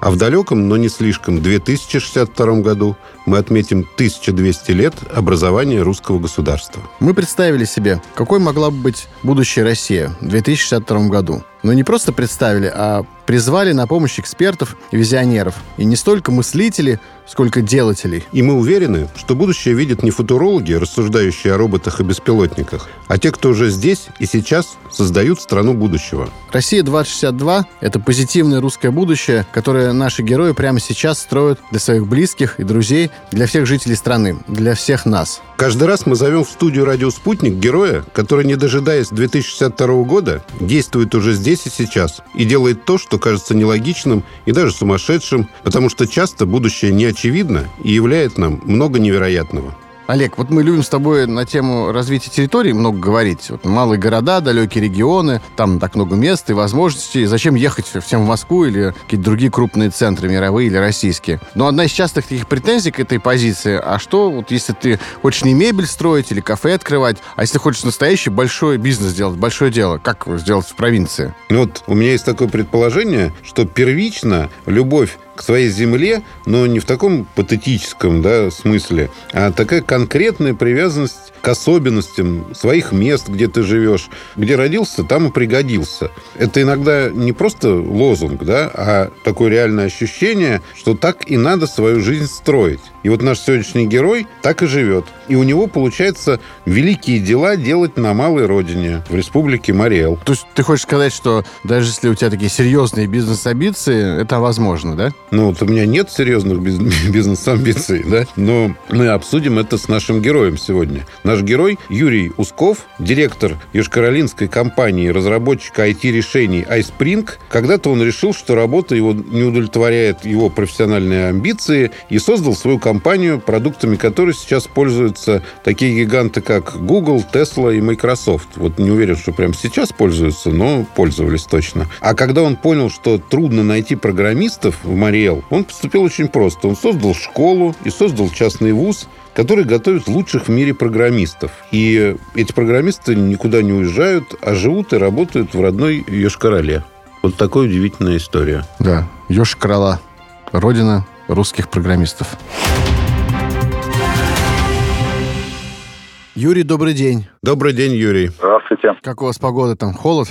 А в далеком, но не слишком, 2062 году мы отметим 1200 лет образования русского государства. Мы представили себе, какой могла бы быть будущая Россия в 2062 году. Но не просто представили, а призвали на помощь экспертов и визионеров. И не столько мыслителей, сколько делателей. И мы уверены, что будущее видят не футурологи, рассуждающие о роботах и беспилотниках, а те, кто уже здесь и сейчас создают страну будущего. «Россия-2062» — это позитивное русское будущее, которое наши герои прямо сейчас строят для своих близких и друзей, для всех жителей страны, для всех нас. Каждый раз мы зовем в студию «Радио Спутник» героя, который, не дожидаясь 2062 года, действует уже здесь и сейчас и делает то, что кажется нелогичным и даже сумасшедшим, потому что часто будущее не очевидно и являет нам много невероятного. Олег, вот мы любим с тобой на тему развития территории много говорить. Вот малые города, далекие регионы, там так много мест и возможностей. Зачем ехать всем в Москву или какие-то другие крупные центры, мировые или российские? Но одна из частых таких претензий к этой позиции, а что, вот если ты хочешь не мебель строить или кафе открывать, а если хочешь настоящий большой бизнес сделать, большое дело, как сделать в провинции? Ну вот у меня есть такое предположение, что первично любовь к своей земле, но не в таком патетическом да, смысле, а такая конкретная привязанность к особенностям своих мест, где ты живешь. Где родился, там и пригодился. Это иногда не просто лозунг, да, а такое реальное ощущение, что так и надо свою жизнь строить. И вот наш сегодняшний герой так и живет. И у него получается великие дела делать на малой родине, в республике Мариэл. То есть ты хочешь сказать, что даже если у тебя такие серьезные бизнес-амбиции, это возможно, да? Ну, вот у меня нет серьезных бизнес-амбиций, да, но мы обсудим это с нашим героем сегодня. Наш герой Юрий Усков, директор Южкоролинской компании разработчика IT-решений iSpring. Когда-то он решил, что работа его не удовлетворяет его профессиональные амбиции и создал свою компанию, продуктами которой сейчас пользуются такие гиганты, как Google, Tesla и Microsoft. Вот не уверен, что прямо сейчас пользуются, но пользовались точно. А когда он понял, что трудно найти программистов в Мариэл, он поступил очень просто. Он создал школу и создал частный вуз, который готовит лучших в мире программистов. И эти программисты никуда не уезжают, а живут и работают в родной Йошкар-Оле. Вот такая удивительная история. Да, Йошкар-Ола. Родина русских программистов. Юрий, добрый день. Добрый день, Юрий. Здравствуйте. Как у вас погода там? Холод?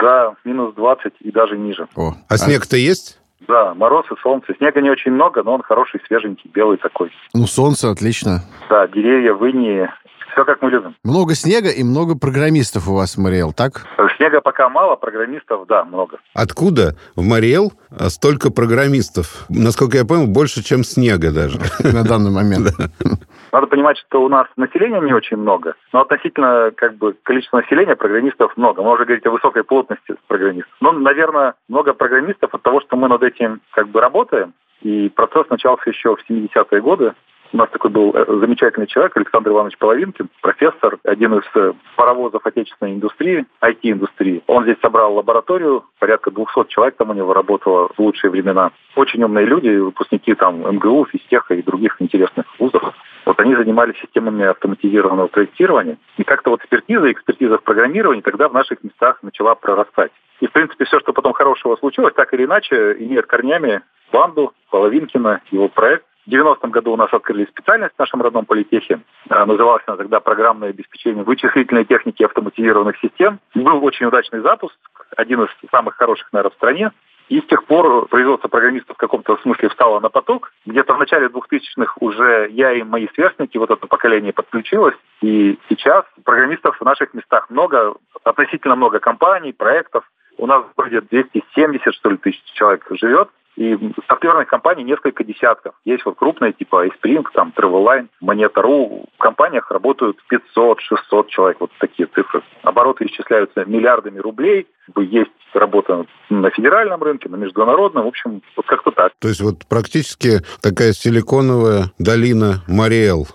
Да, минус 20 и даже ниже. О, а, а снег-то есть? Да, мороз и солнце. Снега не очень много, но он хороший, свеженький, белый такой. Ну, солнце, отлично. Да, деревья в инии. Все как мы любим. Много снега и много программистов у вас в Мариэл, так? Снега пока мало, программистов, да, много. Откуда в Мариэл столько программистов? Насколько я понял, больше, чем снега даже. На данный момент. Надо понимать, что у нас населения не очень много, но относительно как бы количества населения программистов много. Можно говорить о высокой плотности программистов. Но, наверное, много программистов от того, что мы над этим как бы работаем. И процесс начался еще в 70-е годы. У нас такой был э, замечательный человек, Александр Иванович Половинкин, профессор, один из э, паровозов отечественной индустрии, IT-индустрии. Он здесь собрал лабораторию, порядка 200 человек там у него работало в лучшие времена. Очень умные люди, выпускники там МГУ, физтеха и других интересных вузов. Вот они занимались системами автоматизированного проектирования. И как-то вот экспертиза, экспертиза в программировании тогда в наших местах начала прорастать. И, в принципе, все, что потом хорошего случилось, так или иначе, имеет корнями банду Половинкина, его проект. В 90-м году у нас открыли специальность в нашем родном политехе. А, называлась она тогда программное обеспечение вычислительной техники автоматизированных систем. Был очень удачный запуск, один из самых хороших, наверное, в стране. И с тех пор производство программистов в каком-то смысле встало на поток. Где-то в начале 2000-х уже я и мои сверстники, вот это поколение подключилось. И сейчас программистов в наших местах много, относительно много компаний, проектов. У нас в городе 270, что ли, тысяч человек живет. И стартверных компаний несколько десятков. Есть вот крупные, типа iSpring, там, Travelline, Moneta.ru. В компаниях работают 500-600 человек, вот такие цифры. Обороты исчисляются миллиардами рублей. Есть работа на федеральном рынке, на международном. В общем, вот как-то так. То есть вот практически такая силиконовая долина Мариэл.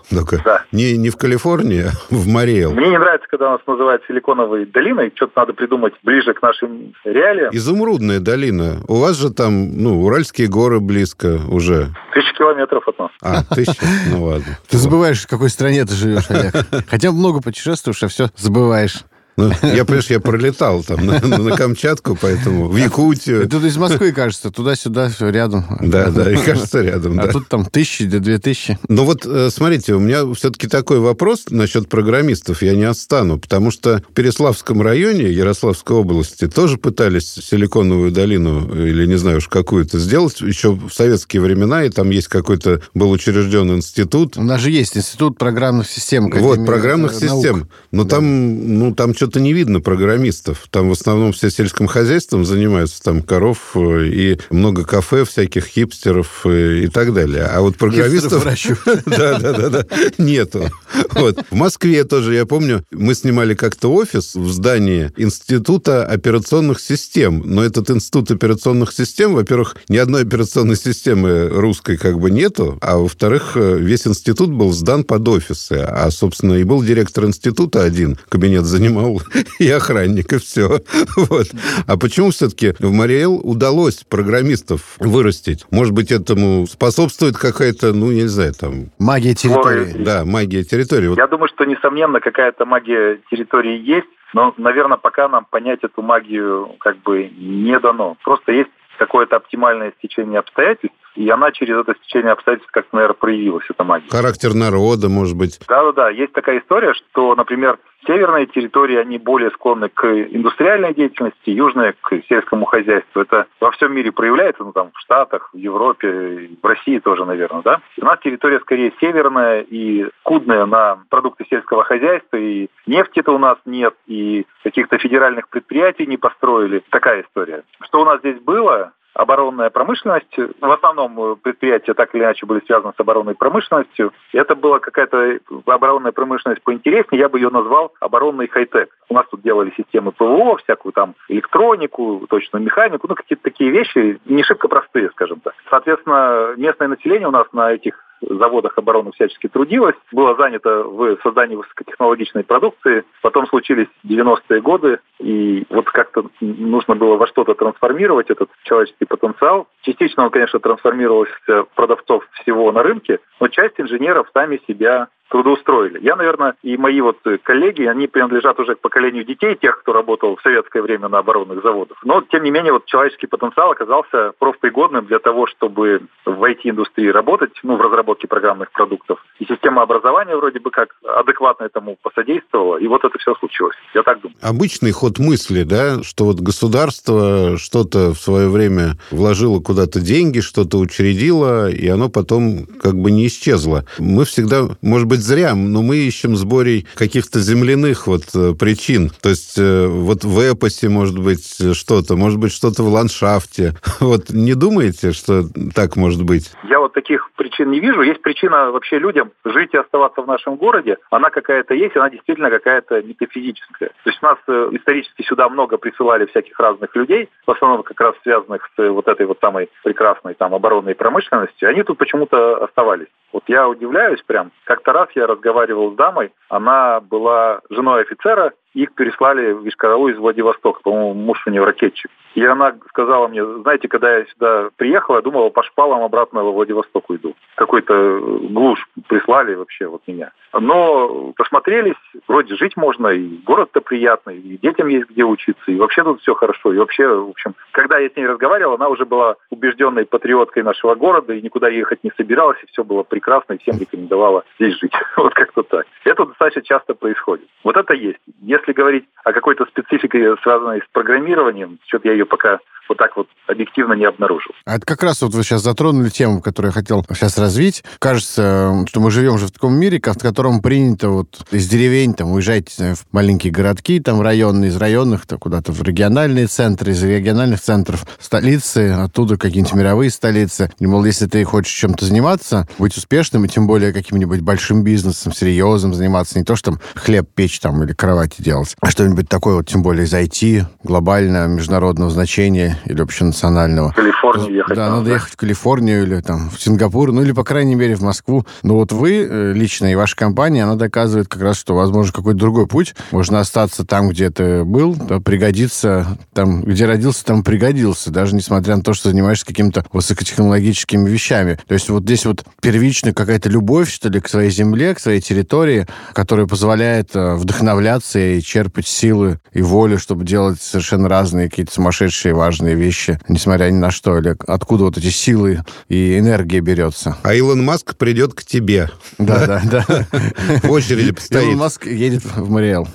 Да. Не, не в Калифорнии, а в Мариэл. Мне не нравится, когда нас называют силиконовой долиной. Что-то надо придумать ближе к нашим реалиям. Изумрудная долина. У вас же там, ну, Уральские горы близко уже. Тысяча километров от нас. А, тысяча? Ну ладно. Ты забываешь, в какой стране ты живешь, Олег. Хотя много путешествуешь, а все забываешь. Ну, я, понимаешь, я пролетал там на, на Камчатку, поэтому в Якутию. Тут из Москвы, кажется, туда-сюда, все рядом. Да, да, и кажется рядом. А да. тут там тысячи до две тысячи. Ну вот, э, смотрите, у меня все-таки такой вопрос насчет программистов. Я не отстану, потому что в Переславском районе Ярославской области тоже пытались Силиконовую долину, или не знаю уж какую-то, сделать еще в советские времена, и там есть какой-то, был учрежден институт. У нас же есть институт программных систем. Вот, программных наук. систем. Но да. там, ну, там что что-то не видно программистов. Там в основном все сельским хозяйством занимаются, там коров э, и много кафе всяких хипстеров э, и так далее. А вот программистов... Да, да, да, да. Нету. Вот. В Москве тоже, я помню, мы снимали как-то офис в здании Института операционных систем. Но этот Институт операционных систем, во-первых, ни одной операционной системы русской как бы нету, а во-вторых, э, весь институт был сдан под офисы. А, собственно, и был директор института один, кабинет занимал и охранник, и все. Вот. А почему все-таки в Мариэл удалось программистов вырастить? Может быть, этому способствует какая-то, ну, не знаю, там... Магия территории. Ой. Да, магия территории. Я думаю, что, несомненно, какая-то магия территории есть, но, наверное, пока нам понять эту магию как бы не дано. Просто есть какое-то оптимальное стечение обстоятельств, и она через это стечение обстоятельств как-то, наверное, проявилась, эта магия. Характер народа, может быть. Да-да-да. Есть такая история, что, например, северные территории, они более склонны к индустриальной деятельности, южные к сельскому хозяйству. Это во всем мире проявляется, ну, там, в Штатах, в Европе, в России тоже, наверное, да. У нас территория скорее северная и скудная на продукты сельского хозяйства, и нефти-то у нас нет, и каких-то федеральных предприятий не построили. Такая история. Что у нас здесь было? Оборонная промышленность. В основном э, предприятия так или иначе были связаны с оборонной промышленностью. Это была какая-то оборонная промышленность поинтереснее, я бы ее назвал оборонный хай-тек. У нас тут делали системы ПВО, всякую там электронику, точную механику, ну какие-то такие вещи не шибко простые, скажем так. Соответственно, местное население у нас на этих заводах обороны всячески трудилось, было занято в создании высокотехнологичной продукции. Потом случились 90-е годы, и вот как-то нужно было во что-то трансформировать этот человеческий потенциал. Частично он, конечно, трансформировался в продавцов всего на рынке, но часть инженеров сами себя трудоустроили. Я, наверное, и мои вот коллеги, они принадлежат уже к поколению детей, тех, кто работал в советское время на оборонных заводах. Но, тем не менее, вот человеческий потенциал оказался профпригодным для того, чтобы в IT-индустрии работать, ну, в разработке программных продуктов. И система образования вроде бы как адекватно этому посодействовала, и вот это все случилось. Я так думаю. Обычный ход мысли, да, что вот государство что-то в свое время вложило куда-то деньги, что-то учредило, и оно потом как бы не исчезло. Мы всегда, может быть, быть, зря, но мы ищем с каких-то земляных вот э, причин. То есть э, вот в эпосе, может быть, что-то, может быть, что-то в ландшафте. Вот не думаете, что так может быть? Я вот таких причин не вижу. Есть причина вообще людям жить и оставаться в нашем городе. Она какая-то есть, она действительно какая-то метафизическая. То есть у нас э, исторически сюда много присылали всяких разных людей, в основном как раз связанных с вот этой вот самой прекрасной там оборонной промышленностью. Они тут почему-то оставались. Вот я удивляюсь прям. Как-то раз я разговаривал с дамой, она была женой офицера, их переслали в Ишкаралу из Владивостока, по-моему, муж у нее ракетчик. И она сказала мне, знаете, когда я сюда приехала, я думала, по шпалам обратно во Владивосток уйду. Какой-то э, глушь прислали вообще вот меня. Но посмотрелись, вроде жить можно, и город-то приятный, и детям есть где учиться, и вообще тут все хорошо. И вообще, в общем, когда я с ней разговаривал, она уже была убежденной патриоткой нашего города, и никуда ехать не собиралась, и все было прекрасно, и всем рекомендовала здесь жить. Вот как-то так. Это достаточно часто происходит. Вот это есть. Если если говорить о какой-то специфике, связанной с программированием, что-то я ее пока вот так вот объективно не обнаружил. А это как раз вот вы сейчас затронули тему, которую я хотел сейчас развить. Кажется, что мы живем же в таком мире, в котором принято вот из деревень там уезжать в маленькие городки, там районные, из районных, то куда-то в региональные центры, из региональных центров столицы, оттуда какие-нибудь мировые столицы. И, мол, если ты хочешь чем-то заниматься, быть успешным, и тем более каким-нибудь большим бизнесом, серьезным заниматься, не то, что там хлеб печь там или кровати делать, а что-нибудь такое, вот тем более из IT, глобального, международного значения, или общенационального. В Калифорнию ехать. Да, надо, ехать в Калифорнию или там в Сингапур, ну или, по крайней мере, в Москву. Но вот вы э, лично и ваша компания, она доказывает как раз, что, возможно, какой-то другой путь. Можно остаться там, где ты был, да, пригодиться там, где родился, там пригодился, даже несмотря на то, что занимаешься какими-то высокотехнологическими вещами. То есть вот здесь вот первично какая-то любовь, что ли, к своей земле, к своей территории, которая позволяет э, вдохновляться и черпать силы и волю, чтобы делать совершенно разные какие-то сумасшедшие важные вещи, несмотря ни на что, или откуда вот эти силы и энергия берется. А Илон Маск придет к тебе. Да, да, да. В очереди постоит. Илон Маск едет в Мариэл.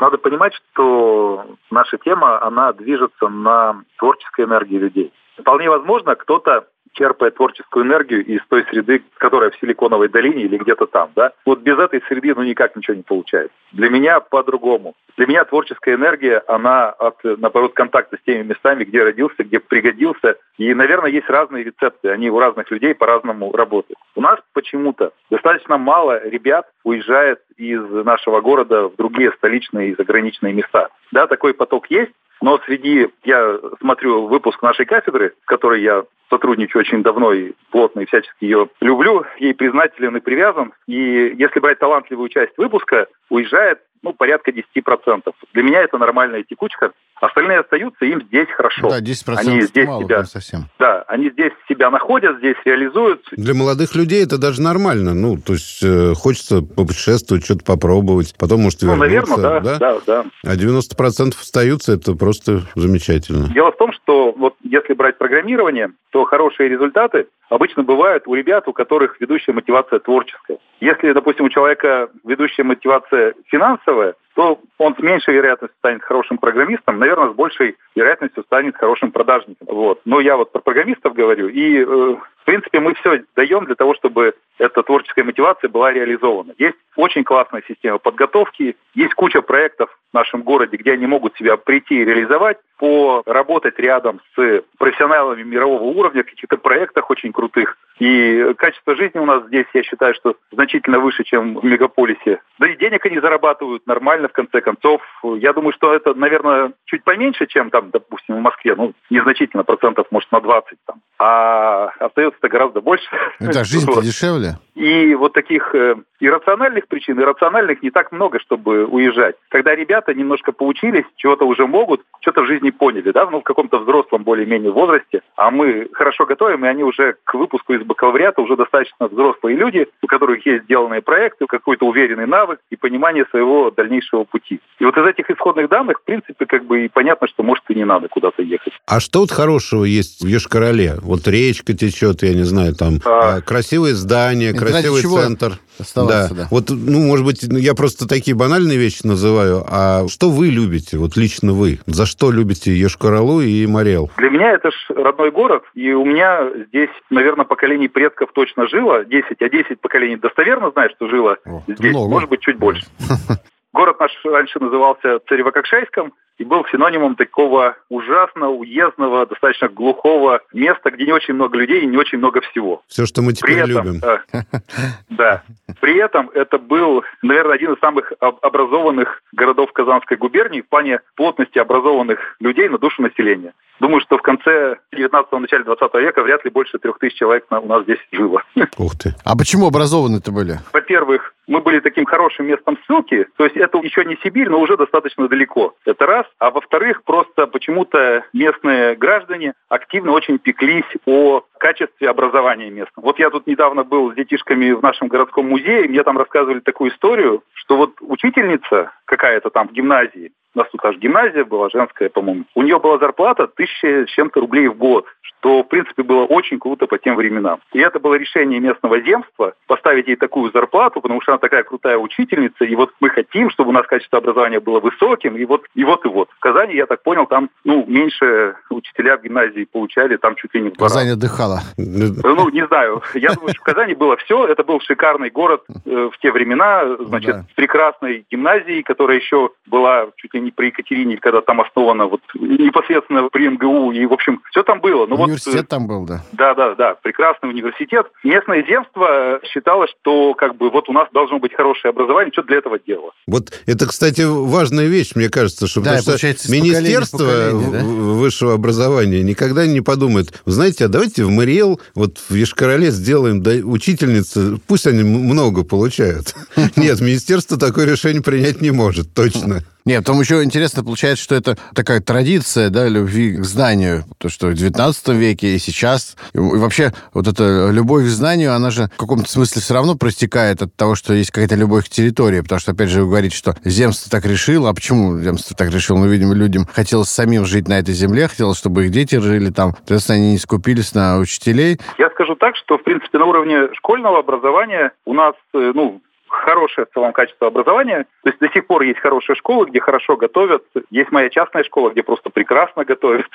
Надо понимать, что наша тема, она движется на творческой энергии людей. Вполне возможно, кто-то черпая творческую энергию из той среды, которая в Силиконовой долине или где-то там, да. Вот без этой среды, ну, никак ничего не получается. Для меня по-другому. Для меня творческая энергия, она от, наоборот, контакта с теми местами, где родился, где пригодился. И, наверное, есть разные рецепты. Они у разных людей по-разному работают. У нас почему-то достаточно мало ребят уезжает из нашего города в другие столичные и заграничные места. Да, такой поток есть, но среди, я смотрю выпуск нашей кафедры, с которой я сотрудничаю очень давно и плотно, и всячески ее люблю, ей признателен и привязан. И если брать талантливую часть выпуска, уезжает ну, порядка 10%. Для меня это нормальная текучка. Остальные остаются, им здесь хорошо. Да, 10% они здесь мало себя, совсем. Да, они здесь себя находят, здесь реализуют. Для молодых людей это даже нормально. Ну, то есть э, хочется попутешествовать, что-то попробовать, потом, может, ну, вернуться. наверное, да, да, да. А 90% остаются, это просто замечательно. Дело в том, что вот если брать программирование, то хорошие результаты обычно бывают у ребят, у которых ведущая мотивация творческая. Если, допустим, у человека ведущая мотивация финансовая, то он с меньшей вероятностью станет хорошим программистом, наверное, с большей вероятностью станет хорошим продажником. Вот. Но я вот про программистов говорю, и, э, принципе, мы все даем для того, чтобы эта творческая мотивация была реализована. Есть очень классная система подготовки, есть куча проектов в нашем городе, где они могут себя прийти и реализовать, поработать рядом с профессионалами мирового уровня, в каких-то проектах очень крутых. И качество жизни у нас здесь, я считаю, что значительно выше, чем в мегаполисе. Да и денег они зарабатывают нормально, в конце концов. Я думаю, что это, наверное, чуть поменьше, чем там, допустим, в Москве. Ну, незначительно, процентов, может, на 20 там. А остается-то гораздо больше. Ну да, жизнь-то вот. дешевле. И вот таких э, иррациональных причин, иррациональных не так много, чтобы уезжать. Когда ребята немножко поучились, чего-то уже могут, что-то в жизни поняли, да, ну, в каком-то взрослом более-менее возрасте, а мы хорошо готовим, и они уже к выпуску из бакалавриата уже достаточно взрослые люди, у которых есть сделанные проекты, какой-то уверенный навык и понимание своего дальнейшего пути. И вот из этих исходных данных, в принципе, как бы и понятно, что, может, и не надо куда-то ехать. А что вот хорошего есть в Ешкарале? Вот речка течет, я не знаю, там а... красивые здания, красивый центр. Оставаться, да. да. Вот, ну, может быть, я просто такие банальные вещи называю. А что вы любите, вот лично вы? За что любите Ешкаралу и Морел? Для меня это ж родной город, и у меня здесь, наверное, поколений предков точно жило 10, а 10 поколений достоверно знают, что жило О, здесь, много. может быть, чуть больше. Город наш раньше назывался Царевококшайском, и был синонимом такого ужасно уездного, достаточно глухого места, где не очень много людей и не очень много всего. Все, что мы теперь При этом, любим. Э, да. При этом это был, наверное, один из самых образованных городов Казанской губернии в плане плотности образованных людей на душу населения. Думаю, что в конце 19-го, начале 20 века вряд ли больше трех тысяч человек у нас здесь жило. Ух ты. А почему образованы-то были? Во-первых, мы были таким хорошим местом ссылки, то есть это еще не Сибирь, но уже достаточно далеко. Это раз. А во-вторых, просто почему-то местные граждане активно очень пеклись о качестве образования местного. Вот я тут недавно был с детишками в нашем городском музее, мне там рассказывали такую историю, что вот учительница какая-то там в гимназии, у нас тут аж гимназия была женская, по-моему. У нее была зарплата тысяча с чем-то рублей в год, что, в принципе, было очень круто по тем временам. И это было решение местного земства поставить ей такую зарплату, потому что она такая крутая учительница, и вот мы хотим, чтобы у нас качество образования было высоким, и вот, и вот, и вот. В Казани, я так понял, там, ну, меньше учителя в гимназии получали, там чуть ли не Казань отдыхала. Ну, не знаю. Я думаю, что в Казани было все. Это был шикарный город э, в те времена, значит, Да. с прекрасной гимназией, которая еще была чуть ли не при Екатерине, когда там основана вот непосредственно при МГУ. И, в общем, все там было. Ну, вот, Университет там был, да. да, да, да, прекрасный университет. Местное земство считало, что как бы вот у нас должно быть хорошее образование, что для этого делало. Вот это, кстати, важная вещь, мне кажется, что, Да, потому что Министерство поколение, да? высшего образования никогда не подумает, вы знаете, а давайте в Мариэл, вот в Ешкарале сделаем да, учительницы, пусть они много получают. Нет, министерство такое решение принять не может, точно. Нет, там еще интересно получается, что это такая традиция, да, любви к знанию. То, что в 19 веке и сейчас. И вообще вот эта любовь к знанию, она же в каком-то смысле все равно простекает от того, что есть какая-то любовь к территории. Потому что, опять же, вы говорите, что земство так решило. А почему земство так решило? Ну, видимо, людям хотелось самим жить на этой земле, хотелось, чтобы их дети жили там. Соответственно, они не скупились на учителей. Я скажу так, что, в принципе, на уровне школьного образования у нас, э, ну, хорошее в целом качество образования. То есть до сих пор есть хорошие школы, где хорошо готовят. Есть моя частная школа, где просто прекрасно готовят.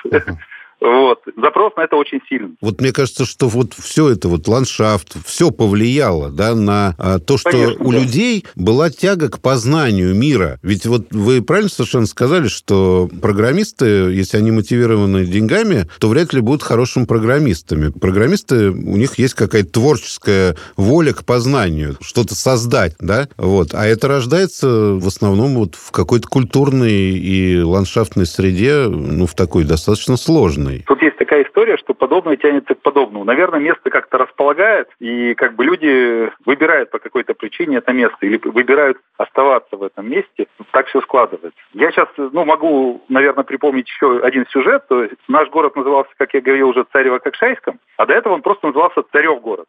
Вот. Запрос на это очень сильный. Вот мне кажется, что вот все это, вот ландшафт, все повлияло, да, на а, то, что Конечно, у да. людей была тяга к познанию мира. Ведь вот вы правильно совершенно сказали, что программисты, если они мотивированы деньгами, то вряд ли будут хорошими программистами. Программисты, у них есть какая-то творческая воля к познанию, что-то создать, да, вот. А это рождается в основном вот в какой-то культурной и ландшафтной среде, ну, в такой достаточно сложной. Тут есть такая история, что подобное тянется к подобному. Наверное, место как-то располагает, и как бы люди выбирают по какой-то причине это место или выбирают оставаться в этом месте. Так все складывается. Я сейчас, ну, могу, наверное, припомнить еще один сюжет. То есть наш город назывался, как я говорил, уже Царево-Кокшайском, а до этого он просто назывался Царев город.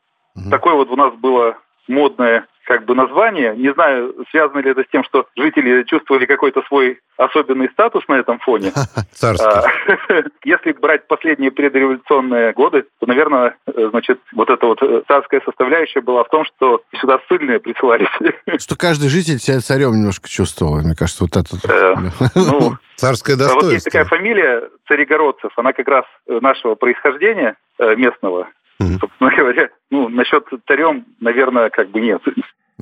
Такое вот у нас было модное как бы название. Не знаю, связано ли это с тем, что жители чувствовали какой-то свой особенный статус на этом фоне. Царский. А, Если брать последние предреволюционные годы, то, наверное, значит, вот эта вот э, царская составляющая была в том, что сюда ссыльные присылались. Что каждый житель себя царем немножко чувствовал. Мне кажется, вот это... Э, Ну, Царское а вот есть достоинство. такая фамилия Царегородцев, она как раз э, нашего происхождения местного. Собственно говоря, ну, насчет царем, наверное, как бы нет.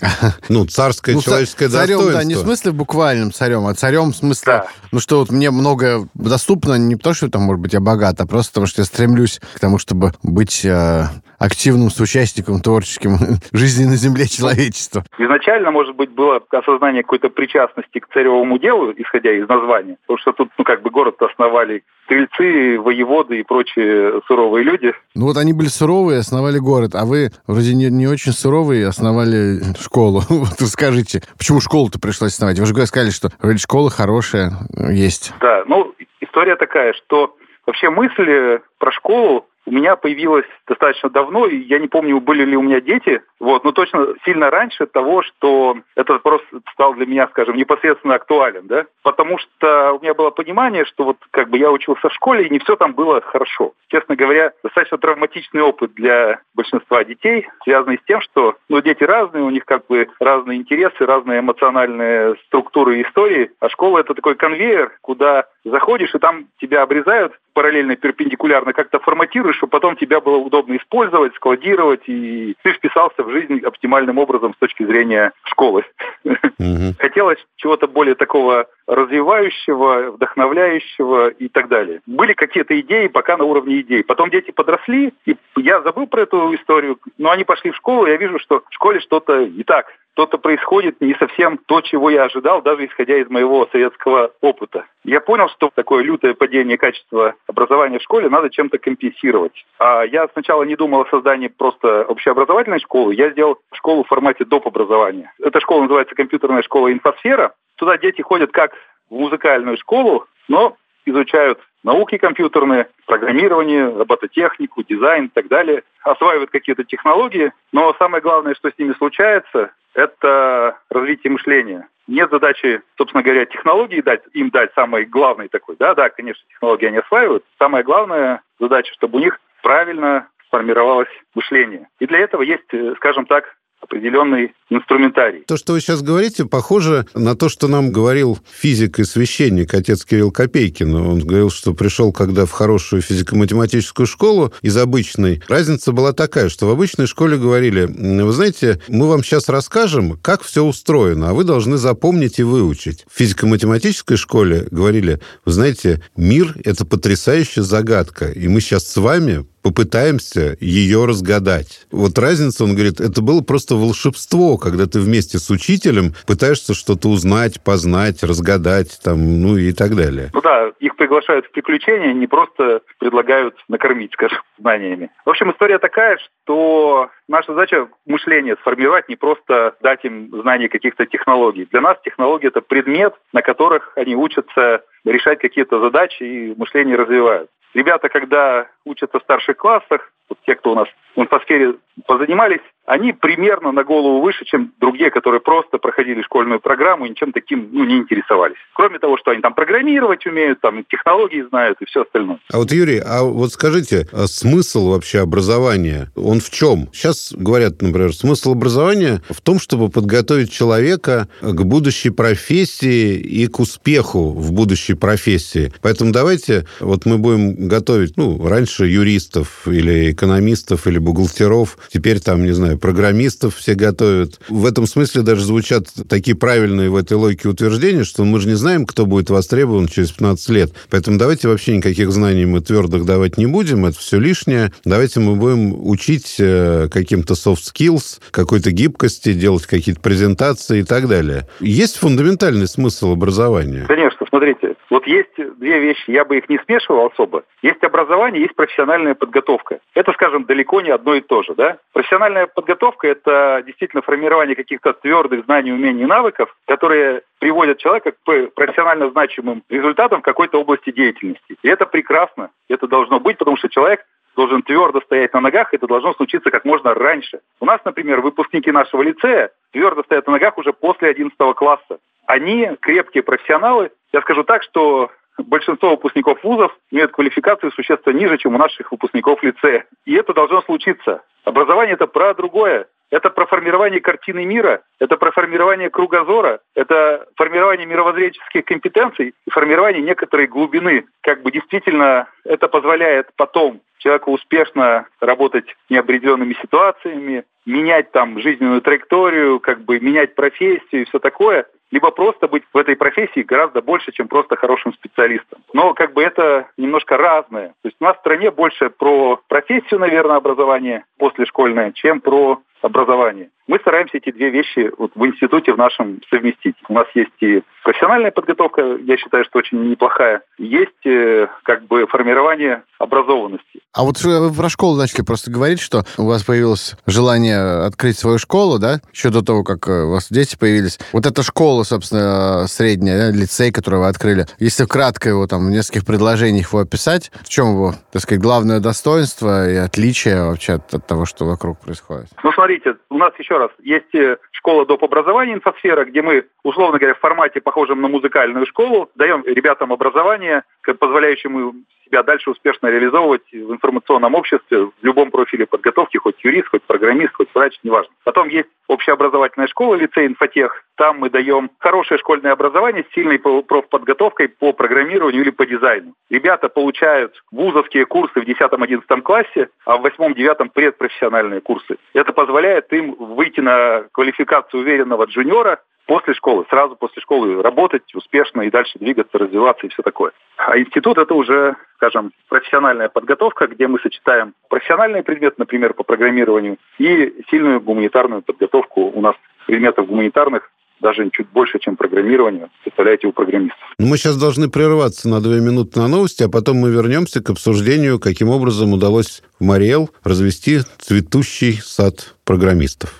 Ну, царское Ну, человеческое царем, достоинство. да, не в смысле буквальным царем, а царем в смысле, Да. ну что вот мне много доступно, не потому что там, может быть, я богат, а просто потому что я стремлюсь к тому, чтобы быть э, активным соучастником творческим жизни на земле человечества. Изначально, может быть, было осознание какой-то причастности к царевому делу, исходя из названия. Потому что тут, ну, как бы город основали стрельцы, воеводы и прочие суровые люди. Ну вот они были суровые, основали город, а вы вроде не, не очень суровые, основали школу. Вот расскажите, почему школу-то пришлось основать? Вы же сказали, что вроде школа хорошая есть. Да, ну, история такая, что вообще мысль про школу у меня появилась достаточно давно, и я не помню, были ли у меня дети, вот, но точно сильно раньше того, что этот вопрос стал для меня, скажем, непосредственно актуален, да, потому что у меня было понимание, что вот как бы я учился в школе, и не все там было хорошо. Честно говоря, достаточно травматичный опыт для большинства детей, связанный с тем, что, ну, дети разные, у них как бы разные интересы, разные эмоциональные структуры и истории, а школа это такой конвейер, куда заходишь, и там тебя обрезают параллельно, перпендикулярно, как-то форматируешь, чтобы потом тебя было удобно использовать, складировать, и ты вписался в жизнь оптимальным образом с точки зрения школы. Мгм. Хотелось чего-то более такого развивающего, вдохновляющего и так далее. Были какие-то идеи пока на уровне идей. Потом дети подросли, и я забыл про эту историю, но они пошли в школу, и я вижу, что в школе что-то не так. Что-то происходит не совсем то, чего я ожидал, даже исходя из моего советского опыта. Я понял, что такое лютое падение качества образования в школе надо чем-то компенсировать. А я сначала не думал о создании просто общеобразовательной школы, я сделал школу в формате доп. образования. Эта школа называется компьютерная школа «Инфосфера». Туда дети ходят как в музыкальную школу, но изучают науки компьютерные, программирование, робототехнику, дизайн и так далее, осваивают какие-то технологии, но самое главное, что с ними случается, это развитие мышления. нет задачи, собственно говоря, технологии дать, им дать самый главный такой. Да, да, конечно, технологии они осваивают. Самая главная задача, чтобы у них правильно сформировалось мышление. И для этого есть, э, скажем так, определенный инструментарий. То, что вы сейчас говорите, похоже на то, что нам говорил физик и священник, отец Кирилл Копейкин. Он говорил, что пришел когда в хорошую физико-математическую школу из обычной. Разница была такая, что в обычной школе говорили, вы знаете, мы вам сейчас расскажем, как все устроено, а вы должны запомнить и выучить. В физико-математической школе говорили, вы знаете, мир — это потрясающая загадка, и мы сейчас с вами попытаемся ее разгадать. Вот разница, он говорит, это было просто волшебство, когда ты вместе с учителем пытаешься что-то узнать, познать, разгадать, там, ну и так далее. Ну да, их приглашают в приключения, не просто предлагают накормить, скажем, знаниями. В общем, история такая, что наша задача мышление сформировать, не просто дать им знания каких-то технологий. Для нас технология – это предмет, на которых они учатся решать какие-то задачи и мышление развивают. Ребята, когда учатся в старших классах, вот те, кто у нас в инфосфере позанимались, они примерно на голову выше, чем другие, которые просто проходили школьную программу и ничем таким ну, не интересовались. Кроме того, что они там программировать умеют, там технологии знают и все остальное. А вот, Юрий, а вот скажите, а смысл вообще образования, он в чем? Сейчас говорят, например, смысл образования в том, чтобы подготовить человека к будущей профессии и к успеху в будущей профессии. Поэтому давайте, вот мы будем готовить, ну, раньше юристов или экономистов или бухгалтеров, теперь там, не знаю, программистов все готовят. В этом смысле даже звучат такие правильные в этой логике утверждения, что мы же не знаем, кто будет востребован через 15 лет. Поэтому давайте вообще никаких знаний мы твердых давать не будем, это все лишнее. Давайте мы будем учить э, каким-то soft skills, какой-то гибкости, делать какие-то презентации и так далее. Есть фундаментальный смысл образования? Конечно, смотрите, вот есть две вещи, я бы их не смешивал особо. Есть образование, есть профессиональная подготовка. Это, скажем, далеко не одно и то же. Да? Профессиональная подготовка – это действительно формирование каких-то твердых знаний, умений и навыков, которые приводят человека к профессионально значимым результатам в какой-то области деятельности. И это прекрасно, это должно быть, потому что человек должен твердо стоять на ногах, это должно случиться как можно раньше. У нас, например, выпускники нашего лицея твердо стоят на ногах уже после 11 класса. Они крепкие профессионалы. Я скажу так, что большинство выпускников вузов имеют квалификацию существенно ниже, чем у наших выпускников лицея. И это должно случиться. Образование – это про другое. Это про формирование картины мира, это про формирование кругозора, это формирование мировоззренческих компетенций и формирование некоторой глубины. Как бы действительно это позволяет потом человеку успешно работать с неопределенными ситуациями, менять там жизненную траекторию, как бы менять профессию и все такое либо просто быть в этой профессии гораздо больше, чем просто хорошим специалистом. Но как бы это немножко разное. То есть у нас в стране больше про профессию, наверное, образование послешкольное, чем про образование. Мы стараемся эти две вещи вот в институте в нашем совместить. У нас есть и профессиональная подготовка, я считаю, что очень неплохая, есть э, как бы формирование образованности. А вот вы про школу начали просто говорить, что у вас появилось желание открыть свою школу, да, еще до того, как э, у вас дети появились. Вот эта школа, собственно, средняя, да, лицей, который вы открыли, если кратко его там в нескольких предложениях его описать, в чем его, так сказать, главное достоинство и отличие вообще от, от того, что вокруг происходит? Ну, смотрите, у нас еще раз есть э, школа доп. образования инфосфера, где мы, условно говоря, в формате, похожем на музыкальную школу, даем ребятам образование, позволяющему себя дальше успешно реализовывать в информационном обществе, в любом профиле подготовки, хоть юрист, хоть программист, хоть врач, неважно. Потом есть общеобразовательная школа, лицей инфотех. Там мы даем хорошее школьное образование с сильной профподготовкой по программированию или по дизайну. Ребята получают вузовские курсы в 10-11 классе, а в 8-9 предпрофессиональные курсы. Это позволяет им выйти на квалификацию уверенного джуниора, после школы, сразу после школы работать успешно и дальше двигаться, развиваться и все такое. А институт это уже, скажем, профессиональная подготовка, где мы сочетаем профессиональный предмет, например, по программированию, и сильную гуманитарную подготовку. У нас предметов гуманитарных даже чуть больше, чем программирование, представляете, у программистов. Ну, мы сейчас должны прерваться на две минуты на новости, а потом мы вернемся к обсуждению, каким образом удалось в Мариэл развести цветущий сад программистов.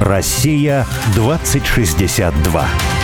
Россия 2062.